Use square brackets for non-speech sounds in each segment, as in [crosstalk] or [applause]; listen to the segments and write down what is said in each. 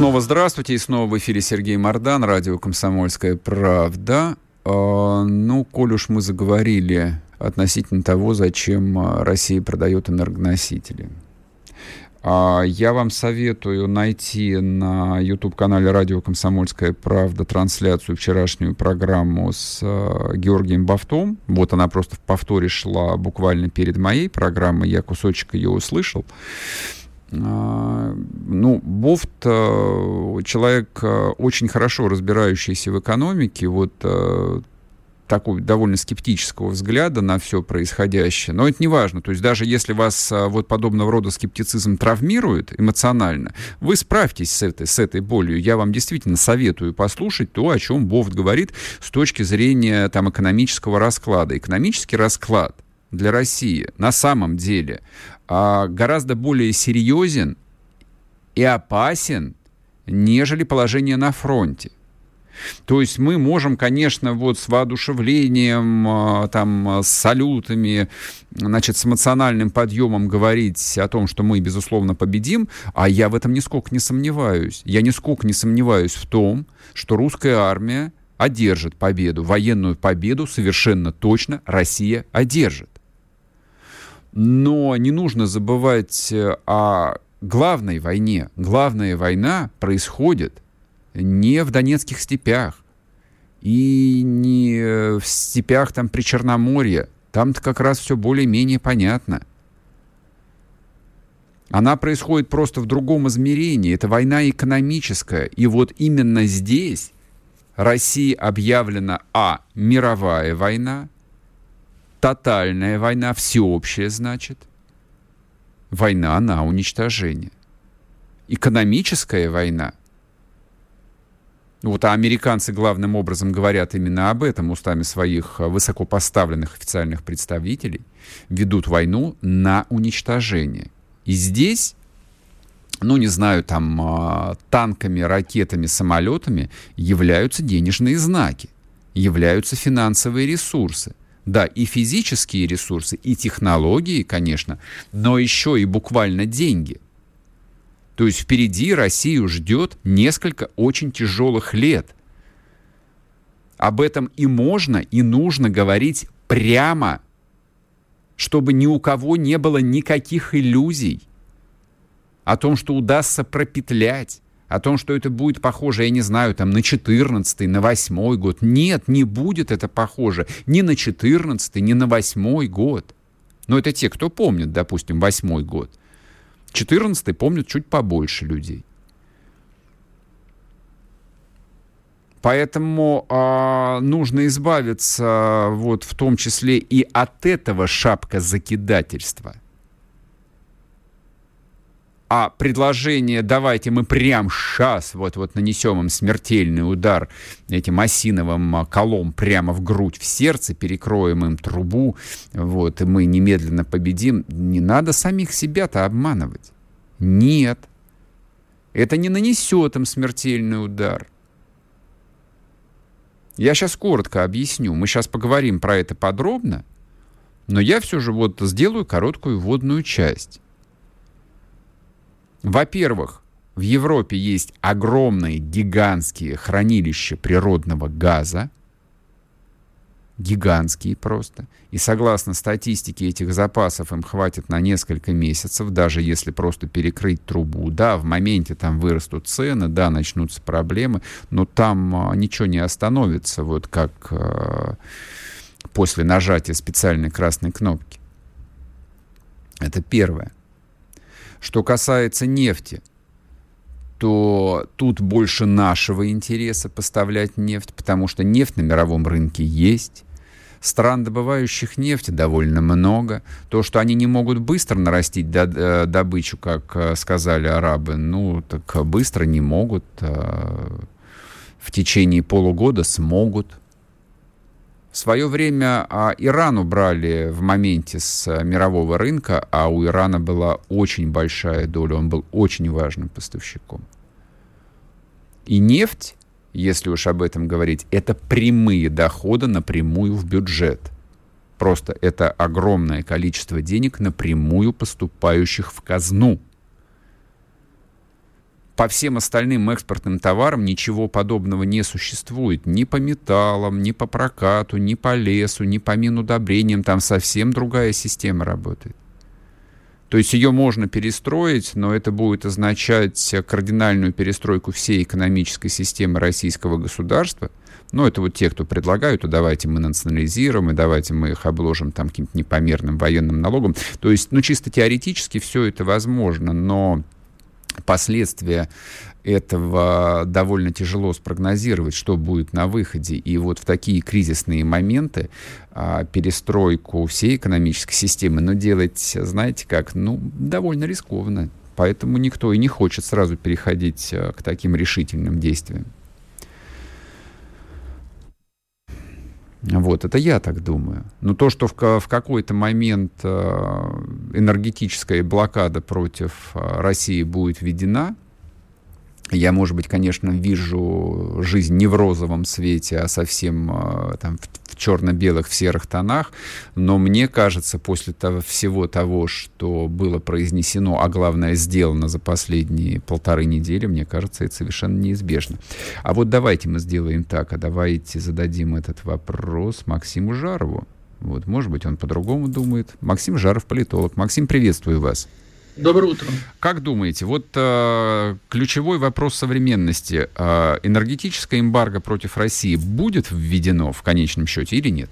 Снова здравствуйте, и снова в эфире Сергей Мордан, радио «Комсомольская правда». А, ну, коль уж мы заговорили относительно того, зачем а, Россия продает энергоносители. А, я вам советую найти на YouTube-канале «Радио Комсомольская правда» трансляцию вчерашнюю программу с Георгием Бафтом. Вот она просто в повторе шла буквально перед моей программой, я кусочек ее услышал. А, ну, Бофт э, человек э, очень хорошо разбирающийся в экономике, вот э, такого довольно скептического взгляда на все происходящее. Но это не важно. То есть даже если вас вот подобного рода скептицизм травмирует эмоционально, вы справьтесь с этой, с этой болью. Я вам действительно советую послушать то, о чем Бофт говорит с точки зрения там, экономического расклада. Экономический расклад для России на самом деле а, гораздо более серьезен и опасен, нежели положение на фронте. То есть мы можем, конечно, вот с воодушевлением, а, там, с салютами, значит, с эмоциональным подъемом говорить о том, что мы, безусловно, победим, а я в этом нисколько не сомневаюсь. Я нисколько не сомневаюсь в том, что русская армия одержит победу, военную победу совершенно точно Россия одержит. Но не нужно забывать э, о главной войне. Главная война происходит не в Донецких степях и не в степях там при Черноморье. Там-то как раз все более-менее понятно. Она происходит просто в другом измерении. Это война экономическая. И вот именно здесь России объявлена А. Мировая война, тотальная война, всеобщая, значит, война на уничтожение. Экономическая война. Вот американцы главным образом говорят именно об этом устами своих высокопоставленных официальных представителей, ведут войну на уничтожение. И здесь ну, не знаю, там, а, танками, ракетами, самолетами являются денежные знаки, являются финансовые ресурсы. Да, и физические ресурсы, и технологии, конечно, но еще и буквально деньги. То есть впереди Россию ждет несколько очень тяжелых лет. Об этом и можно, и нужно говорить прямо, чтобы ни у кого не было никаких иллюзий о том, что удастся пропетлять, о том, что это будет похоже, я не знаю, там на 14 на 8 год. Нет, не будет это похоже ни на 14 ни на 8 год. Но это те, кто помнит, допустим, 8 год. 14 помнят чуть побольше людей. Поэтому э, нужно избавиться вот в том числе и от этого шапка закидательства – а предложение «давайте мы прям сейчас вот-вот нанесем им смертельный удар этим осиновым а, колом прямо в грудь, в сердце, перекроем им трубу, вот, и мы немедленно победим», не надо самих себя-то обманывать. Нет. Это не нанесет им смертельный удар. Я сейчас коротко объясню. Мы сейчас поговорим про это подробно, но я все же вот сделаю короткую вводную часть. Во-первых, в Европе есть огромные, гигантские хранилища природного газа, гигантские просто. И согласно статистике этих запасов им хватит на несколько месяцев, даже если просто перекрыть трубу. Да, в моменте там вырастут цены, да, начнутся проблемы, но там а, ничего не остановится, вот как а, после нажатия специальной красной кнопки. Это первое. Что касается нефти, то тут больше нашего интереса поставлять нефть, потому что нефть на мировом рынке есть. Стран, добывающих нефть, довольно много. То, что они не могут быстро нарастить э, добычу, как э, сказали арабы, ну, так быстро не могут. А в течение полугода смогут. В свое время а, Иран убрали в моменте с а, мирового рынка, а у Ирана была очень большая доля, он был очень важным поставщиком. И нефть, если уж об этом говорить, это прямые доходы напрямую в бюджет. Просто это огромное количество денег напрямую поступающих в казну – по всем остальным экспортным товарам ничего подобного не существует. Ни по металлам, ни по прокату, ни по лесу, ни по минудобрениям. Там совсем другая система работает. То есть ее можно перестроить, но это будет означать кардинальную перестройку всей экономической системы российского государства. Ну, это вот те, кто предлагают, то давайте мы национализируем, и давайте мы их обложим там каким-то непомерным военным налогом. То есть, ну, чисто теоретически все это возможно, но последствия этого довольно тяжело спрогнозировать, что будет на выходе. И вот в такие кризисные моменты а, перестройку всей экономической системы, ну, делать, знаете как, ну, довольно рискованно. Поэтому никто и не хочет сразу переходить а, к таким решительным действиям. Вот, это я так думаю. Но то, что в, в какой-то момент э, энергетическая блокада против э, России будет введена, я, может быть, конечно, вижу жизнь не в розовом свете, а совсем э, там, в, черно-белых, в серых тонах, но мне кажется, после того, всего того, что было произнесено, а главное, сделано за последние полторы недели, мне кажется, это совершенно неизбежно. А вот давайте мы сделаем так, а давайте зададим этот вопрос Максиму Жарову. Вот, может быть, он по-другому думает. Максим Жаров, политолог. Максим, приветствую вас. Доброе утро. Как думаете, вот э, ключевой вопрос современности, э, энергетическое эмбарго против России будет введено в конечном счете или нет?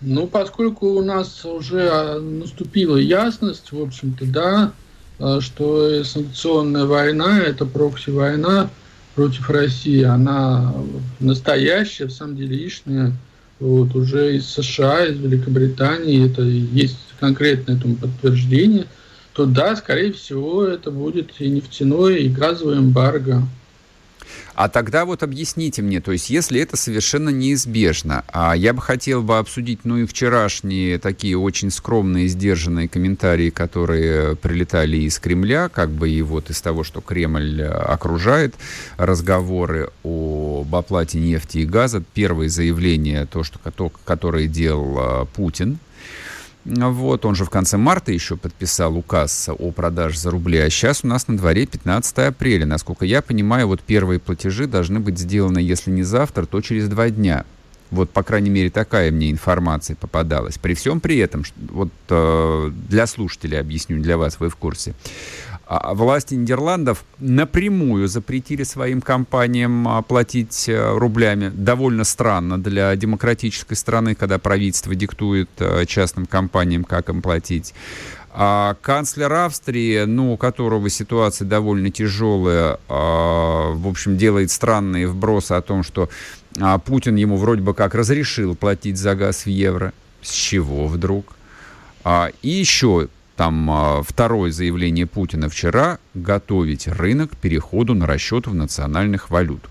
Ну, поскольку у нас уже а, наступила ясность, в общем-то, да, э, что санкционная война, это прокси-война против России, она настоящая, в самом деле, лишняя, вот, уже из США, из Великобритании, это есть конкретное этому подтверждение, то да, скорее всего, это будет и нефтяное, и газовое эмбарго. А тогда вот объясните мне, то есть если это совершенно неизбежно, а я бы хотел бы обсудить, ну и вчерашние такие очень скромные, сдержанные комментарии, которые прилетали из Кремля, как бы и вот из того, что Кремль э, окружает разговоры об оплате нефти и газа. Первое заявление, то, что, которое делал э, Путин, вот, он же в конце марта еще подписал указ о продаже за рубли, а сейчас у нас на дворе 15 апреля. Насколько я понимаю, вот первые платежи должны быть сделаны, если не завтра, то через два дня. Вот, по крайней мере, такая мне информация попадалась. При всем при этом, вот э, для слушателей объясню, для вас, вы в курсе. А, власти Нидерландов напрямую запретили своим компаниям а, платить э, рублями. Довольно странно для демократической страны, когда правительство диктует э, частным компаниям, как им платить. А канцлер Австрии, ну, у которого ситуация довольно тяжелая, а, в общем, делает странные вбросы о том, что а, Путин ему вроде бы как разрешил платить за газ в евро. С чего вдруг? А, и еще там а, второе заявление Путина вчера – готовить рынок к переходу на расчет в национальных валютах.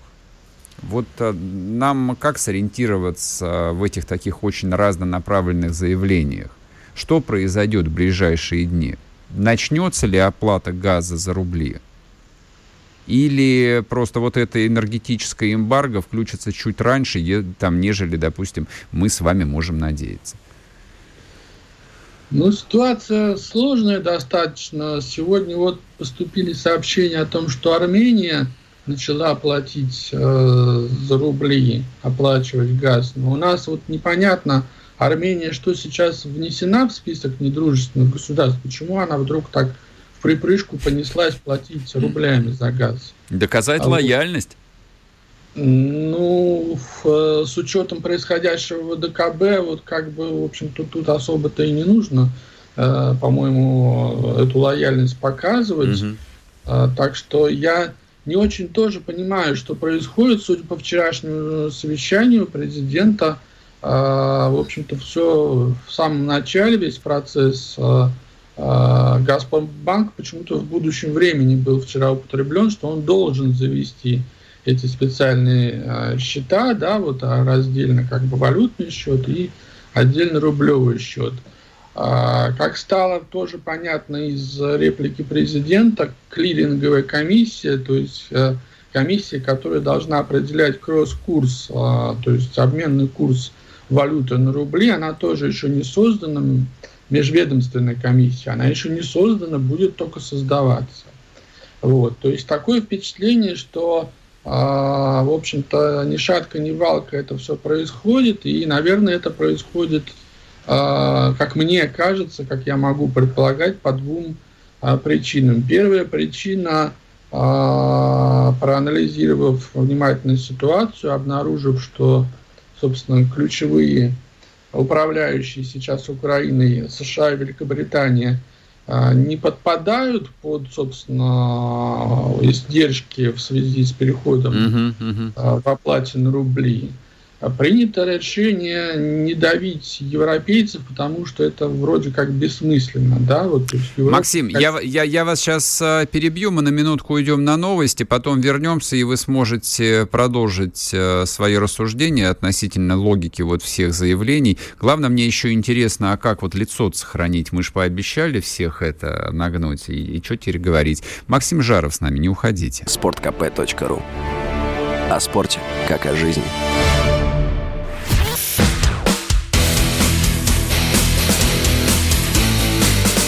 Вот а, нам как сориентироваться в этих таких очень разнонаправленных заявлениях? Что произойдет в ближайшие дни? Начнется ли оплата газа за рубли? Или просто вот это энергетическое эмбарго включится чуть раньше, там, нежели, допустим, мы с вами можем надеяться? Ну, ситуация сложная достаточно. Сегодня вот поступили сообщения о том, что Армения начала платить э, за рубли, оплачивать газ. Но у нас вот непонятно, Армения что сейчас внесена в список недружественных государств, почему она вдруг так в припрыжку понеслась платить рублями за газ. Доказать а лояльность. Ну, в, с учетом происходящего в ДКБ, вот как бы, в общем-то, тут особо-то и не нужно, э, по-моему, эту лояльность показывать. Угу. Э, так что я не очень тоже понимаю, что происходит, судя по вчерашнему совещанию президента, в общем-то, все в самом начале, весь процесс Газпромбанк почему-то в будущем времени был вчера употреблен, что он должен завести эти специальные счета, да, вот раздельно как бы валютный счет и отдельно рублевый счет. Как стало тоже понятно из реплики президента, клиринговая комиссия, то есть э, комиссия, которая должна определять кросс-курс, то есть обменный курс валюты на рубли, она тоже еще не создана, межведомственная комиссия, она еще не создана, будет только создаваться. Вот, то есть такое впечатление, что в общем-то, ни шатка, ни валка это все происходит, и, наверное, это происходит а, как мне кажется, как я могу предполагать, по двум а, причинам. Первая причина, а, проанализировав внимательно ситуацию, обнаружив, что, собственно, ключевые управляющие сейчас Украиной, США и Великобритания, не подпадают под, собственно, издержки в связи с переходом uh-huh, uh-huh. в оплате на рубли. А принято решение не давить европейцев, потому что это вроде как бессмысленно, да? Вот, Европа... Максим, я, я, я вас сейчас а, перебью, мы на минутку уйдем на новости, потом вернемся, и вы сможете продолжить а, свои рассуждения относительно логики вот всех заявлений. Главное, мне еще интересно, а как вот лицо сохранить? Мы же пообещали всех это нагнуть, и, и что теперь говорить? Максим Жаров с нами, не уходите. sportkp.ru О спорте, как о жизни.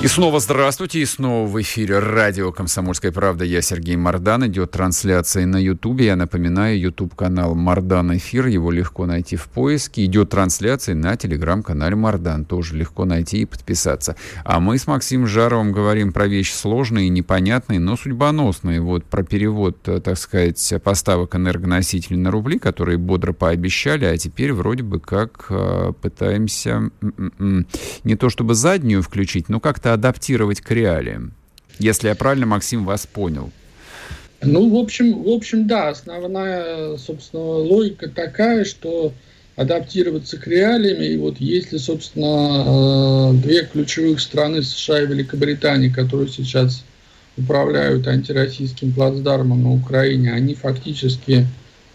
И снова здравствуйте, и снова в эфире радио «Комсомольская правда». Я Сергей Мордан. Идет трансляция на Ютубе. Я напоминаю, Ютуб-канал «Мордан Эфир». Его легко найти в поиске. Идет трансляция на телеграм-канале «Мордан». Тоже легко найти и подписаться. А мы с Максимом Жаровым говорим про вещи сложные, непонятные, но судьбоносные. Вот про перевод, э, так сказать, поставок энергоносителей на рубли, которые бодро пообещали, а теперь вроде бы как э, пытаемся не то чтобы заднюю включить, но как-то как-то адаптировать к реалиям, если я правильно, Максим, вас понял. Ну, в общем, в общем, да, основная, собственно, логика такая, что адаптироваться к реалиям, и вот если, собственно, э, две ключевых страны США и Великобритании, которые сейчас управляют антироссийским плацдармом на Украине, они фактически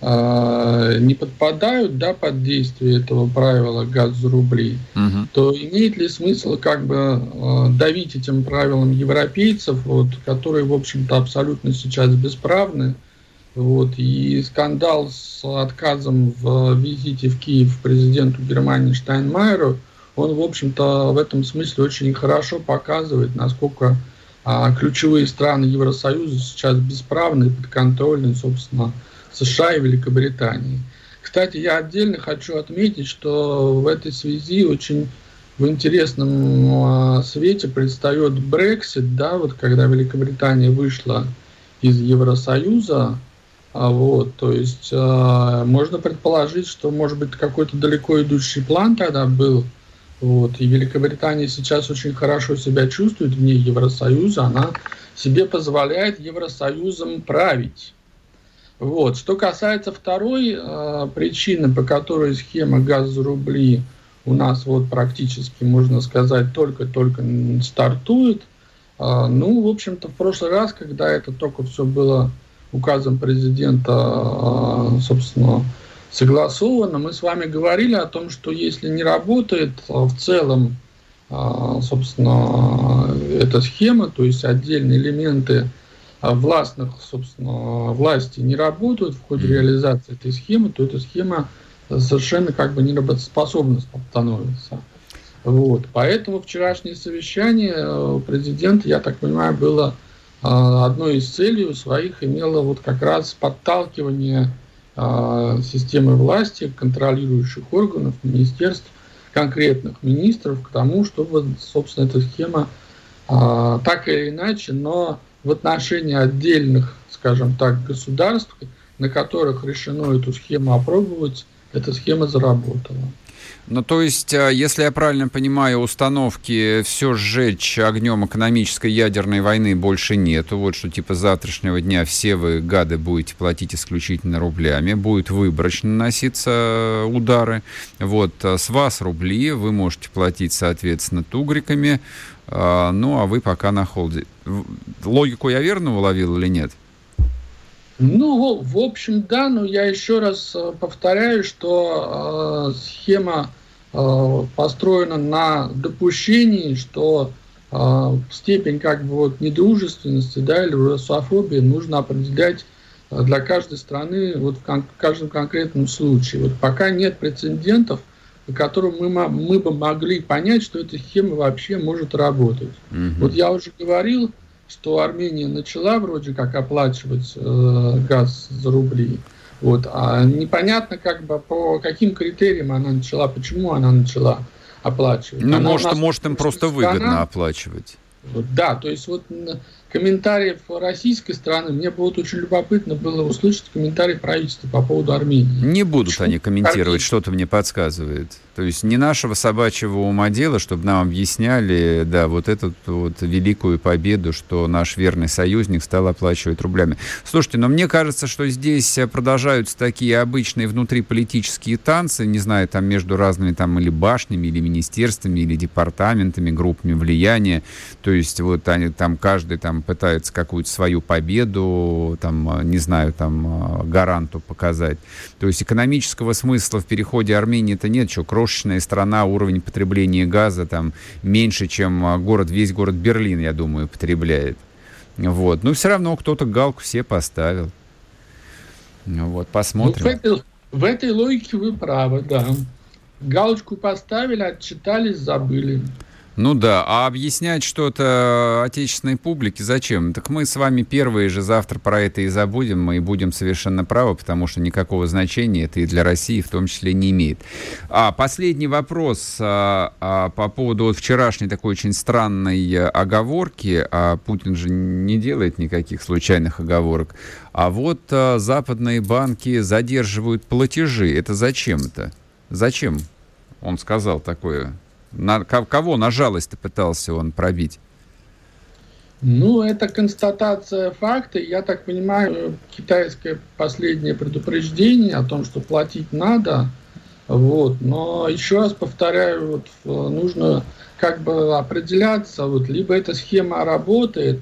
не подпадают да, под действие этого правила газ за рубли, угу. то имеет ли смысл как бы а, давить этим правилам европейцев, вот, которые, в общем-то, абсолютно сейчас бесправны, вот, и скандал с отказом в визите в Киев президенту Германии Штайнмайеру, он, в общем-то, в этом смысле очень хорошо показывает, насколько а, ключевые страны Евросоюза сейчас бесправны и подконтрольны, собственно, США и Великобритании. Кстати, я отдельно хочу отметить, что в этой связи очень в интересном а, свете предстает Брексит, да, вот когда Великобритания вышла из Евросоюза, а вот, то есть э, можно предположить, что может быть какой-то далеко идущий план тогда был, вот, и Великобритания сейчас очень хорошо себя чувствует вне Евросоюза, она себе позволяет Евросоюзом править. Вот. Что касается второй э, причины, по которой схема газ за рубли у нас вот практически, можно сказать, только-только стартует, э, ну, в общем-то, в прошлый раз, когда это только все было указом президента, э, собственно, согласовано, мы с вами говорили о том, что если не работает в целом, э, собственно, эта схема, то есть отдельные элементы властных, собственно, власти не работают в ходе реализации этой схемы, то эта схема совершенно как бы неработоспособна становится. Вот. Поэтому вчерашнее совещание э, президента, я так понимаю, было э, одной из целей своих имело вот как раз подталкивание э, системы власти, контролирующих органов, министерств, конкретных министров к тому, чтобы, собственно, эта схема так или иначе, но в отношении отдельных, скажем так, государств, на которых решено эту схему опробовать, эта схема заработала. Ну, то есть, а, если я правильно понимаю, установки все сжечь огнем экономической ядерной войны больше нет. Вот что типа завтрашнего дня все вы, гады, будете платить исключительно рублями. Будет выборочно наноситься удары. Вот, а, с вас рубли, вы можете платить, соответственно, тугриками. А, ну, а вы пока на холде. Логику я верно уловил или нет? Ну, в общем, да, но я еще раз э, повторяю, что э, схема э, построена на допущении, что э, степень как бы вот недружественности, да, или русофобии нужно определять э, для каждой страны вот в кон- каждом конкретном случае. Вот пока нет прецедентов, по которым мы, мы бы могли понять, что эта схема вообще может работать. Угу. Вот я уже говорил, что Армения начала вроде как оплачивать э, газ за рубли. Вот, а непонятно, как бы по каким критериям она начала, почему она начала оплачивать. Ну, она может, может им просто страна, выгодно оплачивать. Вот, да, то есть вот комментариев российской стороны, мне будет очень любопытно было услышать комментарии правительства по поводу Армении. Не будут Почему? они комментировать, что-то мне подсказывает. То есть не нашего собачьего ума дело, чтобы нам объясняли, да, вот эту вот великую победу, что наш верный союзник стал оплачивать рублями. Слушайте, но мне кажется, что здесь продолжаются такие обычные внутриполитические танцы, не знаю, там между разными там или башнями, или министерствами, или департаментами, группами влияния. То есть вот они там каждый там пытается какую-то свою победу, там, не знаю, там гаранту показать. То есть экономического смысла в переходе Армении-то нет, что крошечная страна, уровень потребления газа там меньше, чем а, город, весь город Берлин, я думаю, потребляет. Вот. Но все равно кто-то галку все поставил. Вот, посмотрим. Ну, в, этой, в этой логике вы правы, да. Галочку поставили, отчитались, забыли. Ну да, а объяснять что-то отечественной публике зачем? Так мы с вами первые же завтра про это и забудем, мы и будем совершенно правы, потому что никакого значения это и для России в том числе не имеет. А последний вопрос а, а, по поводу вот вчерашней такой очень странной оговорки, а Путин же не делает никаких случайных оговорок, а вот а, западные банки задерживают платежи, это зачем-то? Зачем? Он сказал такое на, кого на жалость пытался он пробить? Ну, это констатация факта. Я так понимаю, китайское последнее предупреждение о том, что платить надо. Вот. Но еще раз повторяю, вот, нужно как бы определяться, вот, либо эта схема работает,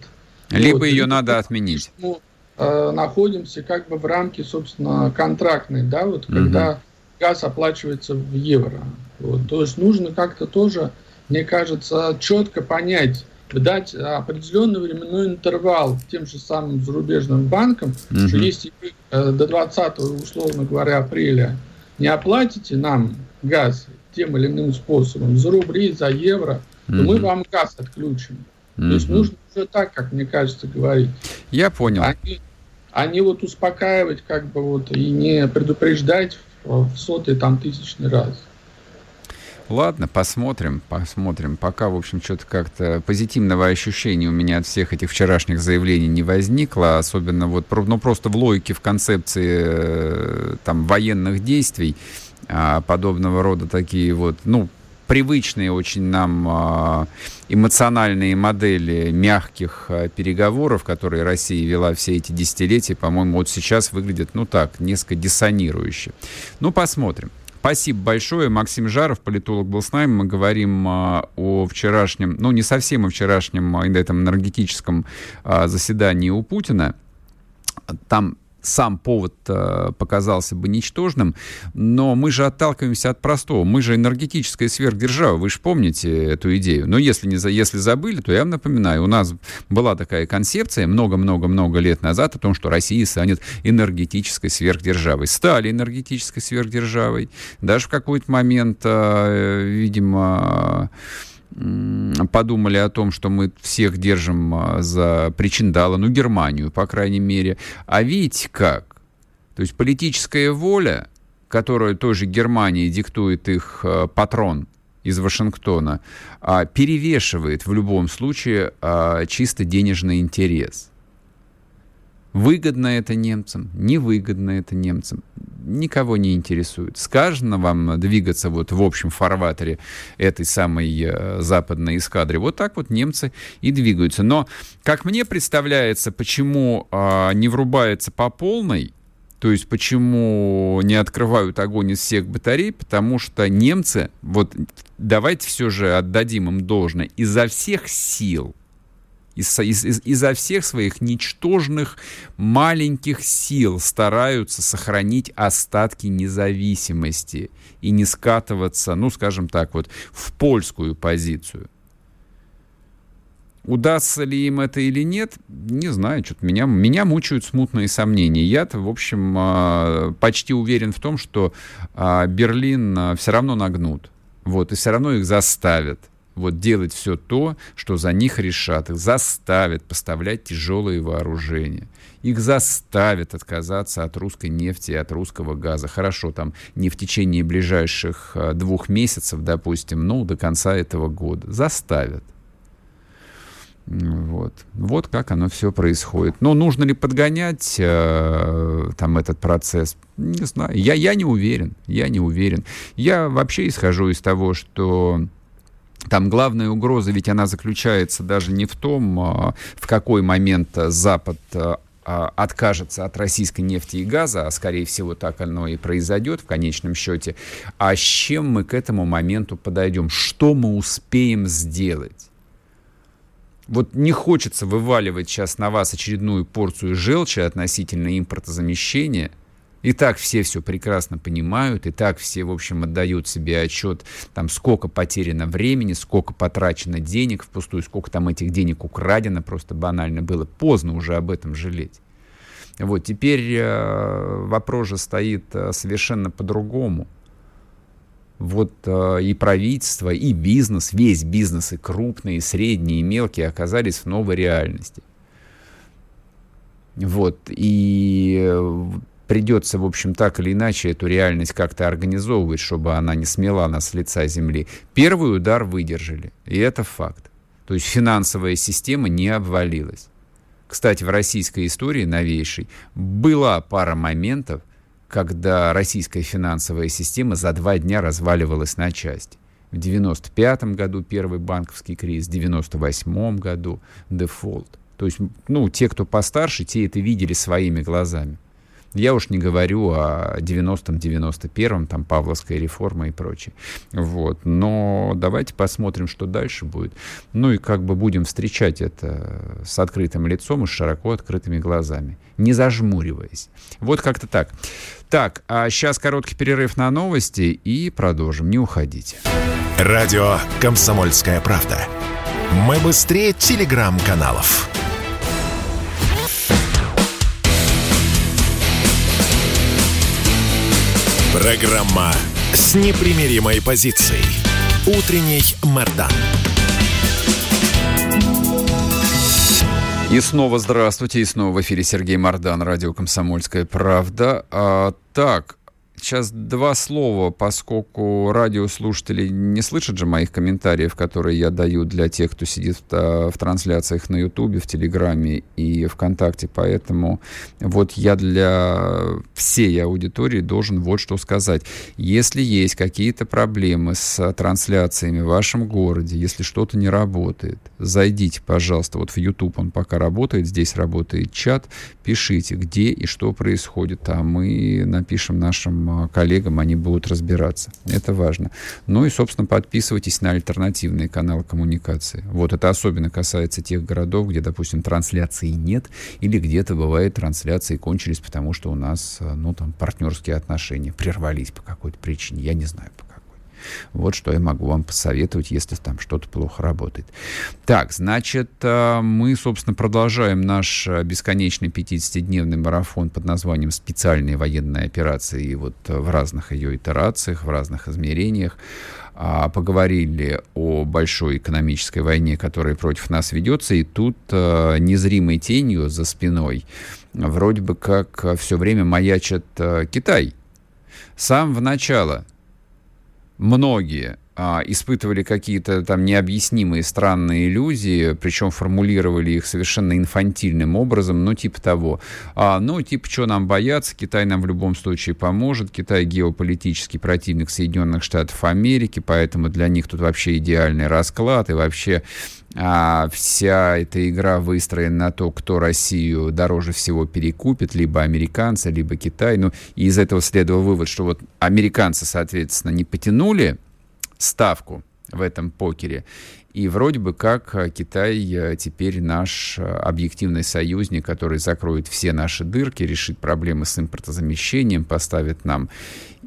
либо вот, ее либо надо отменить. Мы э, находимся как бы в рамке, собственно, контрактной, да, вот, угу. когда газ оплачивается в евро. Вот. То есть нужно как-то тоже, мне кажется, четко понять, дать определенный временной интервал тем же самым зарубежным банкам, угу. что если вы э, до 20 условно говоря, апреля не оплатите нам газ тем или иным способом, за рубли, за евро, угу. то мы вам газ отключим. Угу. То есть нужно уже так, как мне кажется, говорить. Я понял. Они, они вот успокаивать как бы вот и не предупреждать в сотый там тысячный раз. Ладно, посмотрим, посмотрим. Пока, в общем, что-то как-то позитивного ощущения у меня от всех этих вчерашних заявлений не возникло, особенно вот, ну, просто в логике, в концепции э, там военных действий, а, подобного рода такие вот, ну, привычные очень нам а, эмоциональные модели мягких а, переговоров, которые Россия вела все эти десятилетия, по-моему, вот сейчас выглядят, ну так, несколько диссонирующе. Ну, посмотрим. Спасибо большое. Максим Жаров, политолог, был с нами. Мы говорим а, о вчерашнем, ну, не совсем о вчерашнем, а, этом энергетическом а, заседании у Путина. Там сам повод э, показался бы ничтожным, но мы же отталкиваемся от простого. Мы же энергетическая сверхдержава, вы же помните эту идею. Но если, не, если забыли, то я вам напоминаю, у нас была такая концепция много-много-много лет назад о том, что Россия станет энергетической сверхдержавой. Стали энергетической сверхдержавой. Даже в какой-то момент, э, видимо, подумали о том, что мы всех держим а, за причиндала, ну, Германию, по крайней мере. А видите как? То есть политическая воля, которую тоже Германии диктует их а, патрон из Вашингтона, а, перевешивает в любом случае чисто денежный интерес. Выгодно это немцам, невыгодно это немцам, никого не интересует. Сказано вам двигаться вот в общем фарватере этой самой э, западной эскадры. Вот так вот немцы и двигаются. Но, как мне представляется, почему э, не врубается по полной, то есть почему не открывают огонь из всех батарей, потому что немцы, вот давайте все же отдадим им должное, изо всех сил – из, из, из, изо всех своих ничтожных маленьких сил стараются сохранить остатки независимости и не скатываться, ну, скажем так, вот в польскую позицию. Удастся ли им это или нет, не знаю, что-то меня, меня мучают смутные сомнения. Я-то, в общем, а, почти уверен в том, что а, Берлин а, все равно нагнут. Вот, и все равно их заставят вот делать все то, что за них решат. Их заставят поставлять тяжелые вооружения. Их заставят отказаться от русской нефти и от русского газа. Хорошо, там не в течение ближайших а, двух месяцев, допустим, но до конца этого года. Заставят. Вот. вот как оно все происходит. Но нужно ли подгонять э, там этот процесс? Не знаю. Я, я не уверен. Я не уверен. Я вообще исхожу из того, что там главная угроза, ведь она заключается даже не в том, а, в какой момент Запад а, а, откажется от российской нефти и газа, а скорее всего так оно и произойдет в конечном счете, а с чем мы к этому моменту подойдем, что мы успеем сделать. Вот не хочется вываливать сейчас на вас очередную порцию желчи относительно импортозамещения – и так все все прекрасно понимают, и так все, в общем, отдают себе отчет, там, сколько потеряно времени, сколько потрачено денег впустую, сколько там этих денег украдено, просто банально было. Поздно уже об этом жалеть. Вот, теперь э, вопрос же стоит э, совершенно по-другому. Вот э, и правительство, и бизнес, весь бизнес, и крупные, и средние, и мелкие оказались в новой реальности. Вот, и э, придется, в общем, так или иначе эту реальность как-то организовывать, чтобы она не смела нас с лица земли. Первый удар выдержали, и это факт. То есть финансовая система не обвалилась. Кстати, в российской истории новейшей была пара моментов, когда российская финансовая система за два дня разваливалась на части. В 95 году первый банковский кризис, в 98 году дефолт. То есть, ну, те, кто постарше, те это видели своими глазами. Я уж не говорю о 90-м, 91-м, там, Павловская реформа и прочее. Вот. Но давайте посмотрим, что дальше будет. Ну и как бы будем встречать это с открытым лицом и с широко открытыми глазами, не зажмуриваясь. Вот как-то так. Так, а сейчас короткий перерыв на новости и продолжим. Не уходите. Радио «Комсомольская правда». Мы быстрее телеграм-каналов. Программа с непримиримой позицией. Утренний Мордан. И снова здравствуйте, и снова в эфире Сергей Мордан, радио «Комсомольская правда». А, так, Сейчас два слова, поскольку радиослушатели не слышат же моих комментариев, которые я даю для тех, кто сидит в, в трансляциях на Ютубе, в Телеграме и ВКонтакте. Поэтому вот я для всей аудитории должен вот что сказать. Если есть какие-то проблемы с трансляциями в вашем городе, если что-то не работает, зайдите, пожалуйста, вот в YouTube он пока работает, здесь работает чат, пишите, где и что происходит, а мы напишем нашим а, коллегам, они будут разбираться. Это важно. Ну и, собственно, подписывайтесь на альтернативные каналы коммуникации. Вот это особенно касается тех городов, где, допустим, трансляции нет, или где-то бывает трансляции кончились, потому что у нас, а, ну, там, партнерские отношения прервались по какой-то причине. Я не знаю, по вот что я могу вам посоветовать, если там что-то плохо работает. Так, значит, э, мы, собственно, продолжаем наш э, бесконечный 50-дневный марафон под названием «Специальные военные операции» и вот в разных ее итерациях, в разных измерениях а, поговорили о большой экономической войне, которая против нас ведется, и тут э, незримой тенью за спиной вроде бы как все время маячит Китай. С самого начала многие а, испытывали какие-то там необъяснимые странные иллюзии, причем формулировали их совершенно инфантильным образом, ну, типа того. А, ну, типа, что нам бояться, Китай нам в любом случае поможет, Китай геополитический противник Соединенных Штатов Америки, поэтому для них тут вообще идеальный расклад, и вообще а, вся эта игра выстроена на то, кто Россию дороже всего перекупит, либо американцы, либо Китай. Ну, и из этого следовал вывод, что вот американцы, соответственно, не потянули ставку в этом покере. И вроде бы как э, Китай э, теперь наш э, объективный союзник, который закроет все наши дырки, решит проблемы с импортозамещением, поставит нам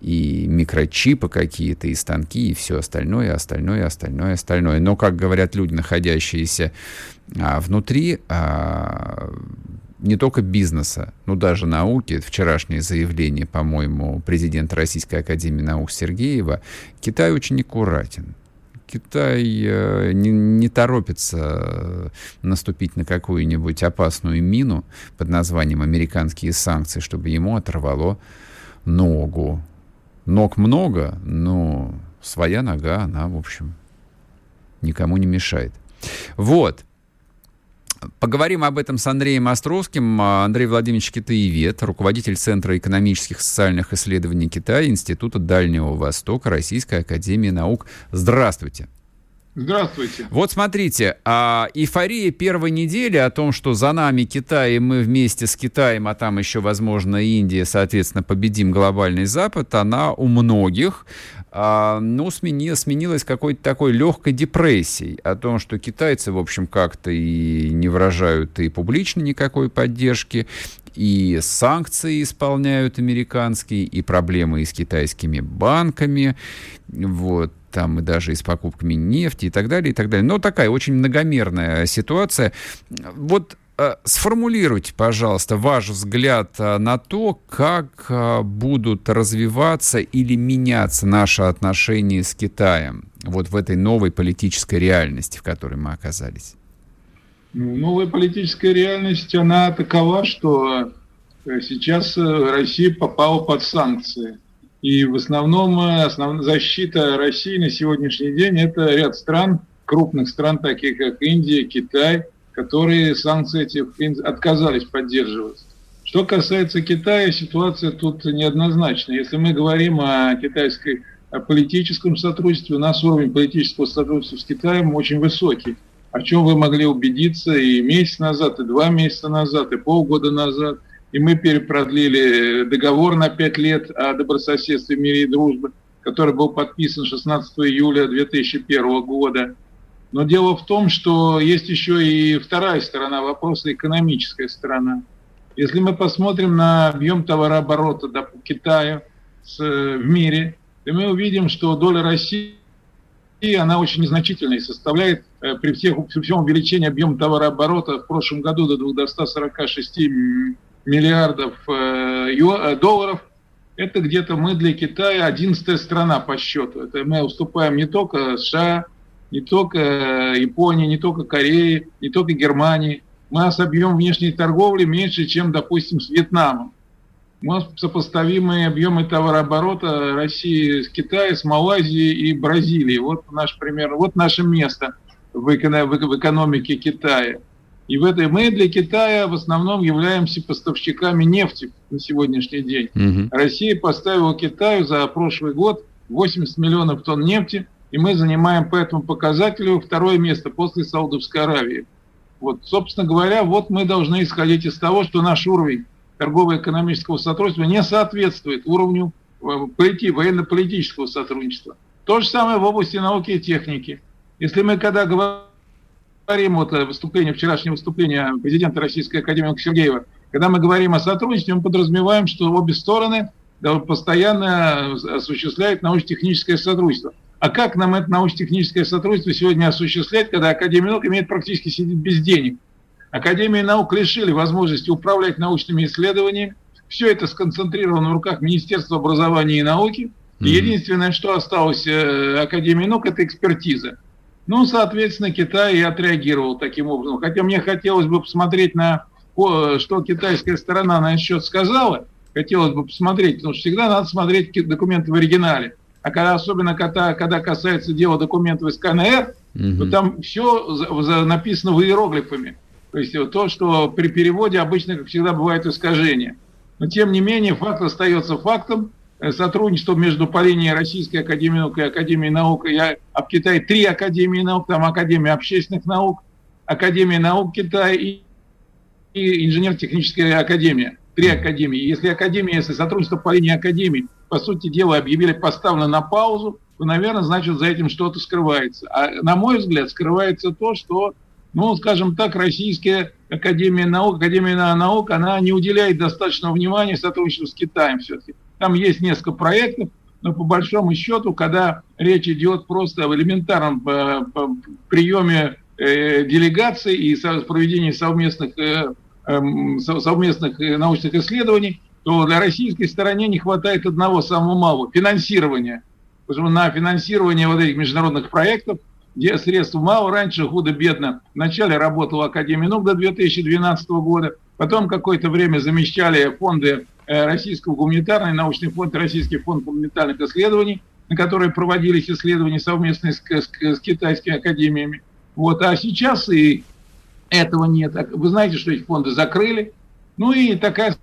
и микрочипы какие-то, и станки, и все остальное, остальное, остальное, остальное. Но, как говорят люди, находящиеся а, внутри, а, не только бизнеса, но даже науки. Вчерашнее заявление, по-моему, президента Российской Академии Наук Сергеева. Китай очень аккуратен. Китай э, не, не торопится э, наступить на какую-нибудь опасную мину под названием «американские санкции», чтобы ему оторвало ногу. Ног много, но своя нога, она, в общем, никому не мешает. Вот. Поговорим об этом с Андреем Островским. Андрей Владимирович Китаевед, руководитель Центра экономических и социальных исследований Китая, Института Дальнего Востока, Российской Академии Наук. Здравствуйте. Здравствуйте. Вот смотрите, а, эйфория первой недели о том, что за нами Китай, и мы вместе с Китаем, а там еще, возможно, Индия, соответственно, победим глобальный Запад, она у многих а, ну, смени, сменилась какой-то такой легкой депрессией о том, что китайцы, в общем, как-то и не выражают и публично никакой поддержки, и санкции исполняют американские, и проблемы и с китайскими банками, вот, там и даже и с покупками нефти и так далее, и так далее. Но такая очень многомерная ситуация. Вот сформулируйте, пожалуйста, ваш взгляд э, на то, как э, будут развиваться или меняться наши отношения с Китаем вот в этой новой политической реальности, в которой мы оказались. Ну, новая политическая реальность, она такова, что сейчас Россия попала под санкции. И в основном основная защита России на сегодняшний день это ряд стран, крупных стран, таких как Индия, Китай – которые санкции эти отказались поддерживать. Что касается Китая, ситуация тут неоднозначна. Если мы говорим о китайской о политическом сотрудничестве, у нас уровень политического сотрудничества с Китаем очень высокий. О чем вы могли убедиться и месяц назад, и два месяца назад, и полгода назад. И мы перепродлили договор на пять лет о добрососедстве, мире и дружбе, который был подписан 16 июля 2001 года. Но дело в том, что есть еще и вторая сторона вопроса, экономическая сторона. Если мы посмотрим на объем товарооборота да, по Китаю с, в мире, то мы увидим, что доля России она очень незначительная и составляет э, при, всех, при всем увеличении объема товарооборота в прошлом году до, до 146 миллиардов э, э, долларов. Это где-то мы для Китая 11 страна по счету. Это мы уступаем не только США, не только э, Японии, не только Кореи, не только Германии. Мы с объем внешней торговли меньше, чем, допустим, с Вьетнамом. У нас сопоставимые объемы товарооборота России с Китаем, с Малайзией и Бразилией. Вот наш пример, вот наше место в, экономике Китая. И в этой мы для Китая в основном являемся поставщиками нефти на сегодняшний день. Угу. Россия поставила Китаю за прошлый год 80 миллионов тонн нефти, и мы занимаем по этому показателю второе место после Саудовской Аравии. Вот, собственно говоря, вот мы должны исходить из того, что наш уровень торгово-экономического сотрудничества не соответствует уровню э, военно-политического сотрудничества. То же самое в области науки и техники. Если мы когда говорим, вот э, выступление, вчерашнее выступление президента Российской Академии Сергеева, когда мы говорим о сотрудничестве, мы подразумеваем, что обе стороны постоянно осуществляют научно-техническое сотрудничество. А как нам это научно-техническое сотрудничество сегодня осуществлять, когда Академия наук имеет практически сидеть без денег? Академия наук лишили возможности управлять научными исследованиями. Все это сконцентрировано в руках Министерства образования и науки. И единственное, что осталось э, Академии наук, это экспертиза. Ну, соответственно, Китай и отреагировал таким образом. Хотя мне хотелось бы посмотреть на, что китайская сторона на этот счет сказала. Хотелось бы посмотреть, потому что всегда надо смотреть документы в оригинале. А когда, особенно когда, когда касается дела документов из КНР, угу. то там все за, за, написано в иероглифами. То есть то, что при переводе обычно, как всегда, бывает искажение. Но тем не менее, факт остается фактом. Э, сотрудничество между по линии Российской Академии Наук и Академии Наук. Я, в Китае три Академии Наук, там Академия общественных наук, Академия наук Китая и, и Инженер-техническая Академия. Три Академии. Если Академия, если сотрудничество по линии Академии, по сути дела, объявили поставлено на паузу, то, наверное, значит, за этим что-то скрывается. А на мой взгляд, скрывается то, что ну, скажем так, Российская Академия Наук, Академия Наук, она не уделяет достаточного внимания сотрудничеству с Китаем все-таки. Там есть несколько проектов, но по большому счету, когда речь идет просто об элементарном э, приеме э, делегаций и проведении совместных, э, эм, совместных научных исследований, то для российской стороны не хватает одного самого малого – финансирования. Потому что на финансирование вот этих международных проектов – где средств мало, раньше худо-бедно. Вначале работала Академия наук до 2012 года, потом какое-то время замещали фонды э, Российского гуманитарного научный фонд, Российский фонд гуманитарных исследований, на которые проводились исследования совместно с, с, с китайскими академиями. Вот, а сейчас и этого нет. Вы знаете, что эти фонды закрыли. Ну и такая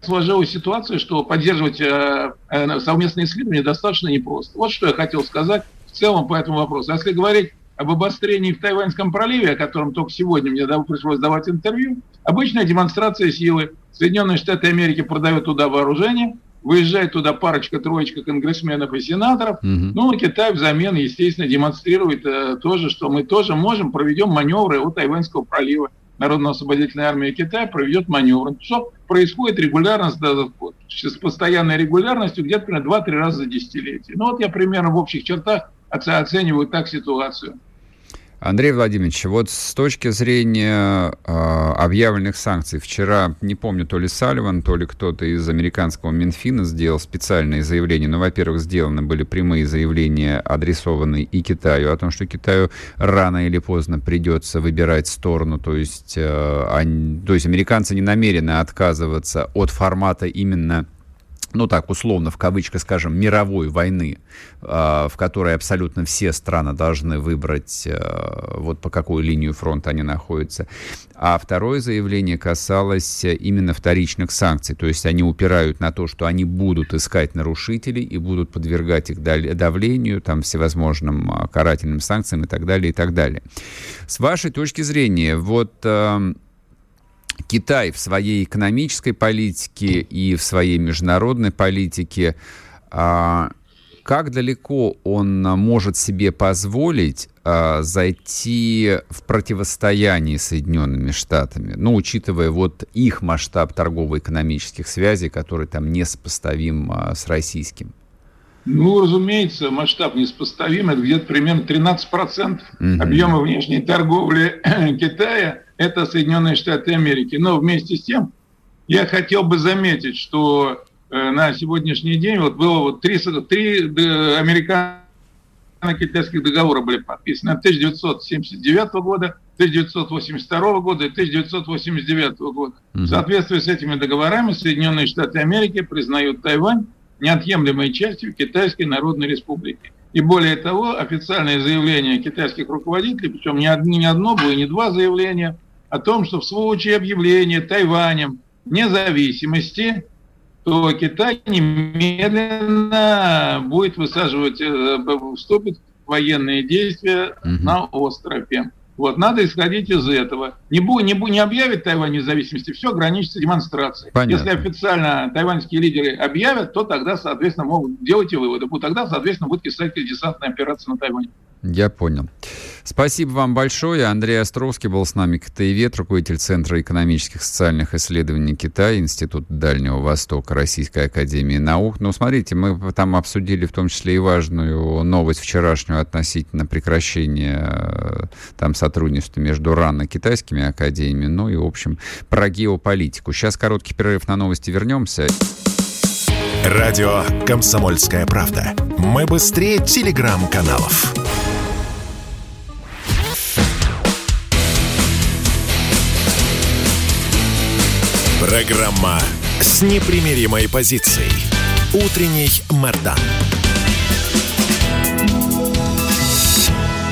сложилась ситуация, что поддерживать э, э, совместные исследования достаточно непросто. Вот что я хотел сказать в целом по этому вопросу. А если говорить об обострении в Тайваньском проливе, о котором только сегодня мне пришлось давать интервью, обычная демонстрация силы. Соединенные Штаты Америки продают туда вооружение, выезжает туда парочка-троечка конгрессменов и сенаторов. Угу. Ну, а Китай взамен, естественно, демонстрирует э, тоже, что мы тоже можем, проведем маневры у Тайваньского пролива. Народно-освободительная армия Китая проведет маневры. Что происходит регулярно, с постоянной регулярностью, где-то примерно 2-3 раза за десятилетие. Ну вот я примерно в общих чертах оценивают так ситуацию. Андрей Владимирович, вот с точки зрения э, объявленных санкций, вчера, не помню, то ли Салливан, то ли кто-то из американского Минфина сделал специальные заявления. Ну, во-первых, сделаны были прямые заявления, адресованные и Китаю, о том, что Китаю рано или поздно придется выбирать сторону, то есть, э, они, то есть американцы не намерены отказываться от формата именно ну так условно, в кавычках скажем, мировой войны, а, в которой абсолютно все страны должны выбрать, а, вот по какую линию фронта они находятся. А второе заявление касалось именно вторичных санкций, то есть они упирают на то, что они будут искать нарушителей и будут подвергать их давлению, там, всевозможным а, карательным санкциям и так далее, и так далее. С вашей точки зрения, вот Китай в своей экономической политике и в своей международной политике, а, как далеко он может себе позволить а, зайти в противостояние с Соединенными Штатами, ну, учитывая вот их масштаб торгово-экономических связей, который там несопоставим а, с российским? Ну, разумеется, масштаб несопоставим. Это где-то примерно 13% угу. объема внешней торговли [clears throat] Китая – это Соединенные Штаты Америки. Но вместе с тем я хотел бы заметить, что э, на сегодняшний день вот было вот три, три американо-китайских договора были подписаны 1979 года, 1982 года и 1989 года. В соответствии с этими договорами Соединенные Штаты Америки признают Тайвань неотъемлемой частью Китайской Народной Республики. И более того, официальное заявление китайских руководителей, причем не одно, не одно было, не два заявления, о том, что в случае объявления Тайванем независимости, то Китай немедленно будет высаживать, э, вступит в военные действия угу. на острове. Вот, надо исходить из этого. Не, бу, не, бу, не объявит Тайвань независимости, все ограничится демонстрацией. Понятно. Если официально тайваньские лидеры объявят, то тогда, соответственно, могут делать выводы. Тогда, соответственно, будет писать десантная операция на Тайване. Я понял. Спасибо вам большое. Андрей Островский был с нами, КТИВЕТ, руководитель Центра экономических и социальных исследований Китая, Институт Дальнего Востока, Российской Академии Наук. Ну, смотрите, мы там обсудили в том числе и важную новость вчерашнюю относительно прекращения э, там сотрудничества между РАН китайскими академиями, ну и, в общем, про геополитику. Сейчас короткий перерыв на новости, вернемся. Радио «Комсомольская правда». Мы быстрее телеграм-каналов. Программа с непримиримой позицией. Утренний Мордан.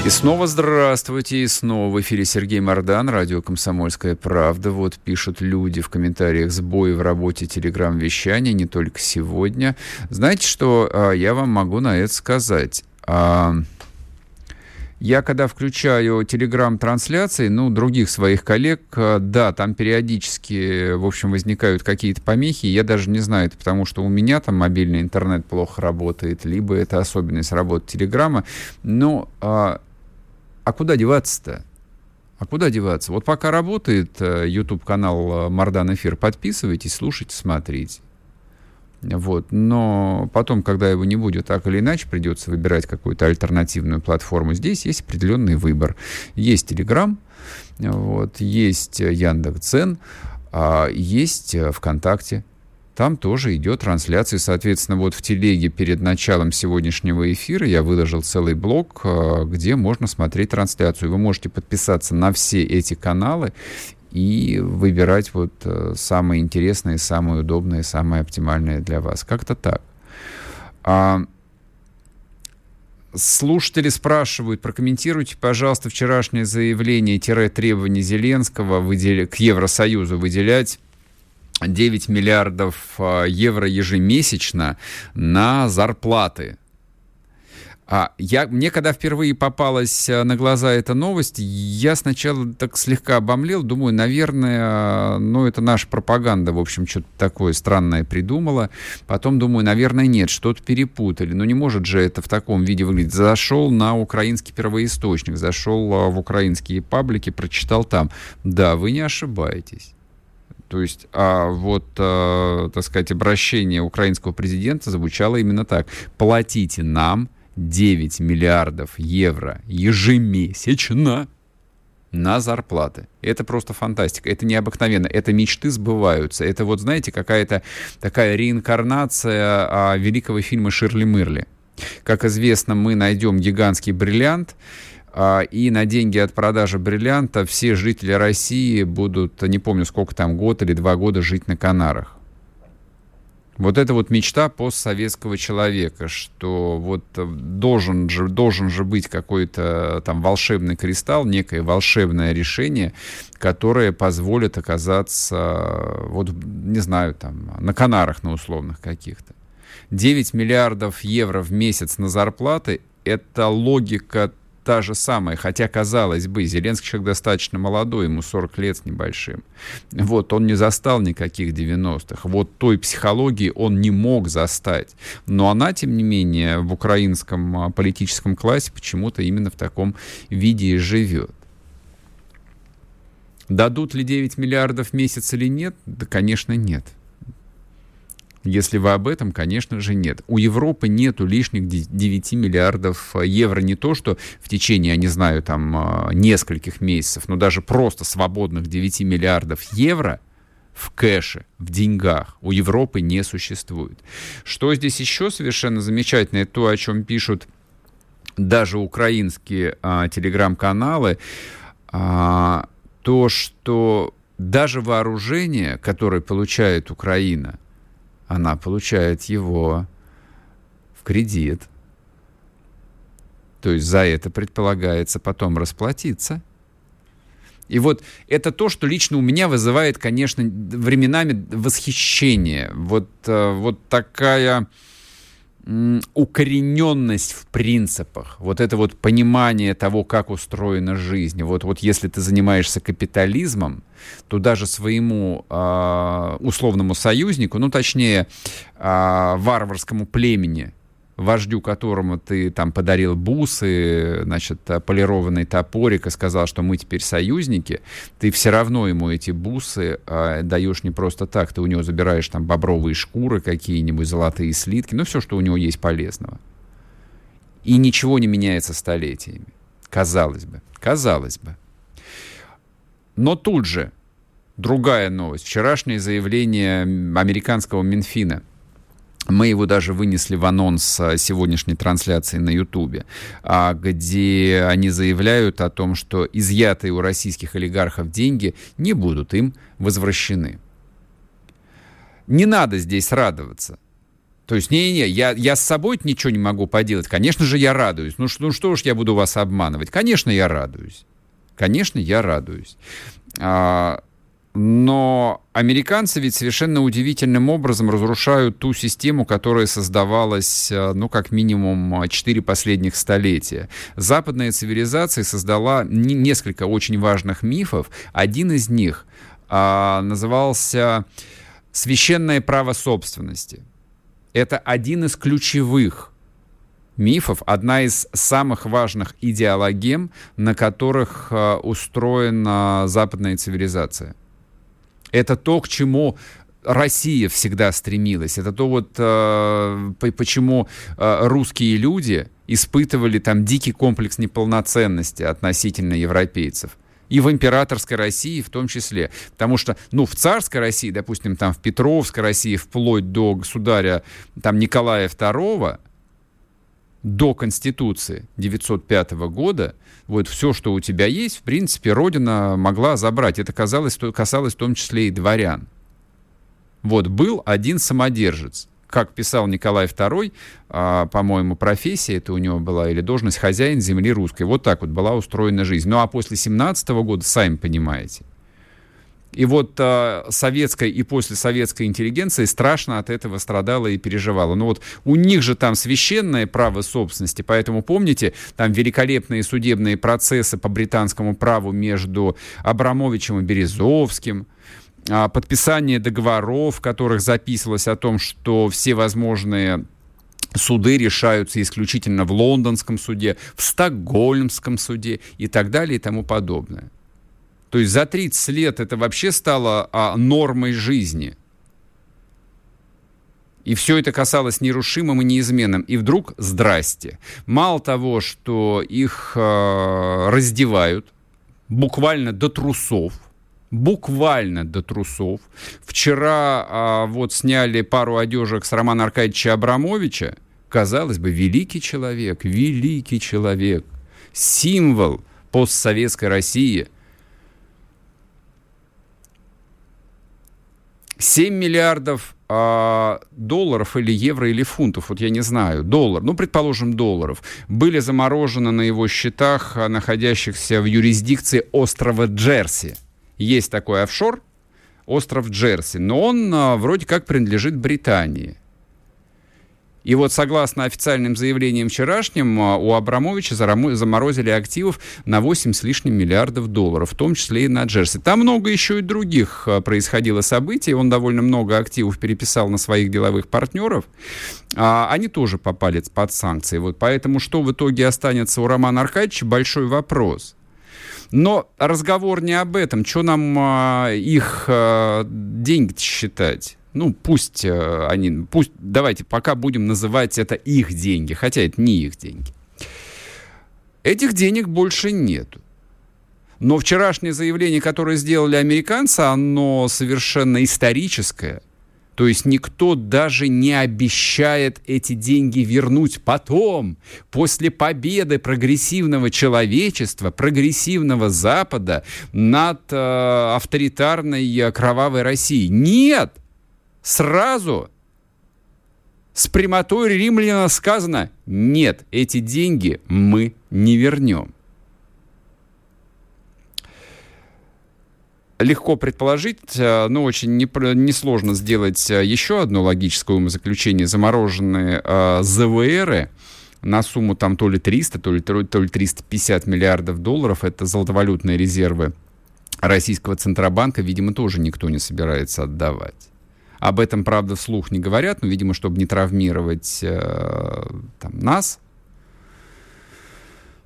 И снова здравствуйте, и снова в эфире Сергей Мордан, радио «Комсомольская правда». Вот пишут люди в комментариях сбои в работе телеграм-вещания, не только сегодня. Знаете, что а, я вам могу на это сказать? А, я когда включаю телеграм-трансляции, ну, других своих коллег, а, да, там периодически, в общем, возникают какие-то помехи, я даже не знаю, это потому что у меня там мобильный интернет плохо работает, либо это особенность работы телеграма, но а куда деваться-то? А куда деваться? Вот пока работает э, YouTube-канал э, Мардан Эфир, подписывайтесь, слушайте, смотрите. Вот. Но потом, когда его не будет, так или иначе, придется выбирать какую-то альтернативную платформу. Здесь есть определенный выбор. Есть Telegram, вот, есть Яндекс.Дзен, а есть э, ВКонтакте. Там тоже идет трансляция. Соответственно, вот в телеге перед началом сегодняшнего эфира я выложил целый блог, э, где можно смотреть трансляцию. Вы можете подписаться на все эти каналы и выбирать вот э, самые интересные, самые удобные, самые оптимальные для вас. Как-то так. А, слушатели спрашивают, прокомментируйте, пожалуйста, вчерашнее заявление-требование Зеленского выдел... к Евросоюзу выделять 9 миллиардов а, евро ежемесячно на зарплаты. А я, мне когда впервые попалась а, на глаза эта новость, я сначала так слегка обомлел, думаю, наверное, ну это наша пропаганда, в общем, что-то такое странное придумала. Потом думаю, наверное, нет, что-то перепутали. Но не может же это в таком виде выглядеть. Зашел на украинский первоисточник, зашел а, в украинские паблики, прочитал там. Да, вы не ошибаетесь. То есть, а вот, а, так сказать, обращение украинского президента звучало именно так. Платите нам 9 миллиардов евро ежемесячно на зарплаты. Это просто фантастика. Это необыкновенно. Это мечты сбываются. Это вот, знаете, какая-то такая реинкарнация а, великого фильма «Ширли Мырли». Как известно, мы найдем гигантский бриллиант, а, и на деньги от продажи бриллианта все жители России будут, не помню сколько там, год или два года жить на Канарах. Вот это вот мечта постсоветского человека, что вот должен же, должен же быть какой-то там волшебный кристалл, некое волшебное решение, которое позволит оказаться, вот, не знаю, там, на Канарах на условных каких-то. 9 миллиардов евро в месяц на зарплаты – это логика та же самая, хотя, казалось бы, Зеленский человек достаточно молодой, ему 40 лет с небольшим. Вот, он не застал никаких 90-х. Вот той психологии он не мог застать. Но она, тем не менее, в украинском а, политическом классе почему-то именно в таком виде и живет. Дадут ли 9 миллиардов в месяц или нет? Да, конечно, нет. Если вы об этом, конечно же, нет. У Европы нету лишних 9 миллиардов э, евро. Не то, что в течение, я не знаю, там, э, нескольких месяцев, но даже просто свободных 9 миллиардов евро в кэше, в деньгах у Европы не существует. Что здесь еще совершенно замечательное, то, о чем пишут даже украинские а, телеграм-каналы, а, то, что даже вооружение, которое получает Украина, она получает его в кредит. То есть за это предполагается потом расплатиться. И вот это то, что лично у меня вызывает, конечно, временами восхищение. Вот, э, вот такая укорененность в принципах, вот это вот понимание того, как устроена жизнь. Вот, вот если ты занимаешься капитализмом, то даже своему э, условному союзнику, ну точнее э, варварскому племени, вождю которому ты там подарил бусы, значит, полированный топорик и сказал, что мы теперь союзники, ты все равно ему эти бусы э, даешь не просто так, ты у него забираешь там бобровые шкуры какие-нибудь, золотые слитки, ну все, что у него есть полезного. И ничего не меняется столетиями. Казалось бы. Казалось бы. Но тут же другая новость. Вчерашнее заявление американского Минфина – мы его даже вынесли в анонс а, сегодняшней трансляции на Ютубе, а, где они заявляют о том, что изъятые у российских олигархов деньги не будут им возвращены. Не надо здесь радоваться. То есть, не-не, я, я с собой ничего не могу поделать. Конечно же, я радуюсь. Ну, ну что уж я буду вас обманывать. Конечно, я радуюсь. Конечно, я радуюсь. А, но американцы ведь совершенно удивительным образом разрушают ту систему, которая создавалась, а, ну, как минимум, четыре последних столетия. Западная цивилизация создала несколько очень важных мифов. Один из них а, назывался «Священное право собственности». Это один из ключевых мифов, одна из самых важных идеологем, на которых э, устроена западная цивилизация. Это то, к чему Россия всегда стремилась. Это то вот э, почему э, русские люди испытывали там дикий комплекс неполноценности относительно европейцев. И в императорской России в том числе. Потому что, ну, в царской России, допустим, там в Петровской России, вплоть до государя там Николая II, до Конституции 905 года, вот все, что у тебя есть, в принципе, Родина могла забрать. Это казалось, касалось в том числе и дворян. Вот, был один самодержец. Как писал Николай II, а, по-моему, профессия это у него была, или должность хозяин земли русской. Вот так вот была устроена жизнь. Ну а после 17 года, сами понимаете – и вот э, советская и послесоветская интеллигенция страшно от этого страдала и переживала. Но вот у них же там священное право собственности, поэтому помните, там великолепные судебные процессы по британскому праву между Абрамовичем и Березовским, э, подписание договоров, в которых записывалось о том, что все возможные суды решаются исключительно в лондонском суде, в стокгольмском суде и так далее и тому подобное. То есть за 30 лет это вообще стало а, нормой жизни. И все это касалось нерушимым и неизменным. И вдруг здрасте. Мало того, что их э, раздевают буквально до трусов, буквально до трусов. Вчера а, вот сняли пару одежек с Романа Аркадьевича Абрамовича. Казалось бы, великий человек, великий человек, символ постсоветской России – 7 миллиардов а, долларов или евро или фунтов, вот я не знаю, доллар, ну, предположим, долларов, были заморожены на его счетах, а, находящихся в юрисдикции острова Джерси. Есть такой офшор, остров Джерси, но он а, вроде как принадлежит Британии. И вот согласно официальным заявлениям вчерашним, а, у Абрамовича заморозили активов на 8 с лишним миллиардов долларов, в том числе и на Джерси. Там много еще и других а, происходило событий. Он довольно много активов переписал на своих деловых партнеров. А, они тоже попали под санкции. Вот поэтому что в итоге останется у Романа Аркадьевича, большой вопрос. Но разговор не об этом. Что нам а, их а, деньги считать? Ну, пусть э, они, пусть, давайте пока будем называть это их деньги, хотя это не их деньги. Этих денег больше нету. Но вчерашнее заявление, которое сделали американцы, оно совершенно историческое. То есть никто даже не обещает эти деньги вернуть потом, после победы прогрессивного человечества, прогрессивного Запада над э, авторитарной э, кровавой Россией. Нет! Сразу с прямотой римляна сказано, нет, эти деньги мы не вернем. Легко предположить, э, но очень несложно сделать э, еще одно логическое умозаключение. Замороженные э, ЗВРы на сумму там то ли 300, то ли, то ли 350 миллиардов долларов, это золотовалютные резервы российского Центробанка, видимо, тоже никто не собирается отдавать. Об этом, правда, вслух не говорят, но, видимо, чтобы не травмировать э, там, нас,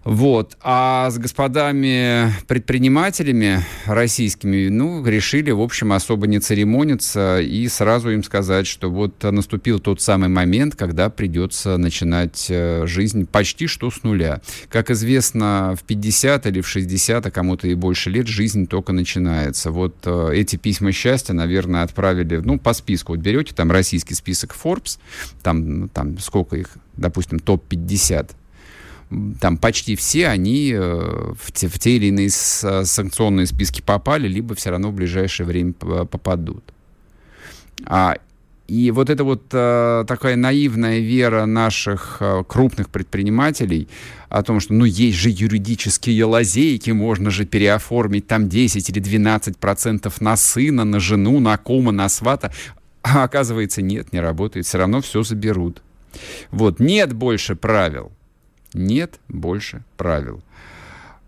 вот. А с господами предпринимателями российскими, ну, решили, в общем, особо не церемониться и сразу им сказать, что вот наступил тот самый момент, когда придется начинать э, жизнь почти что с нуля. Как известно, в 50 или в 60, а кому-то и больше лет, жизнь только начинается. Вот э, эти письма счастья, наверное, отправили, ну, по списку. Вот берете там российский список Forbes, там, там сколько их, допустим, топ-50 там почти все они э, в те, в те или иные санкционные списки попали, либо все равно в ближайшее время попадут. А и вот эта вот э, такая наивная вера наших э, крупных предпринимателей о том, что ну есть же юридические лазейки, можно же переоформить там 10 или 12 процентов на сына, на жену, на кума, на свата. А оказывается, нет, не работает. Все равно все заберут. Вот, нет больше правил. Нет больше правил.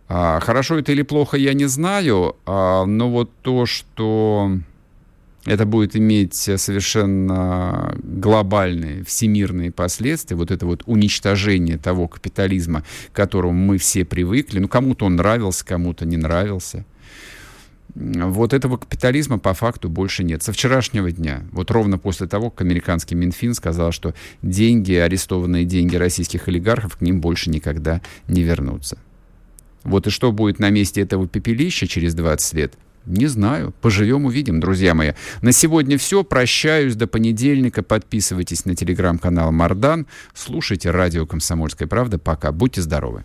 А, хорошо это или плохо, я не знаю, а, но вот то, что это будет иметь совершенно глобальные, всемирные последствия, вот это вот уничтожение того капитализма, к которому мы все привыкли, ну кому-то он нравился, кому-то не нравился. Вот этого капитализма по факту больше нет. Со вчерашнего дня, вот ровно после того, как американский Минфин сказал, что деньги, арестованные деньги российских олигархов, к ним больше никогда не вернутся. Вот и что будет на месте этого пепелища через 20 лет, не знаю. Поживем, увидим, друзья мои. На сегодня все. Прощаюсь до понедельника. Подписывайтесь на телеграм-канал Мардан. Слушайте радио «Комсомольская правда». Пока. Будьте здоровы.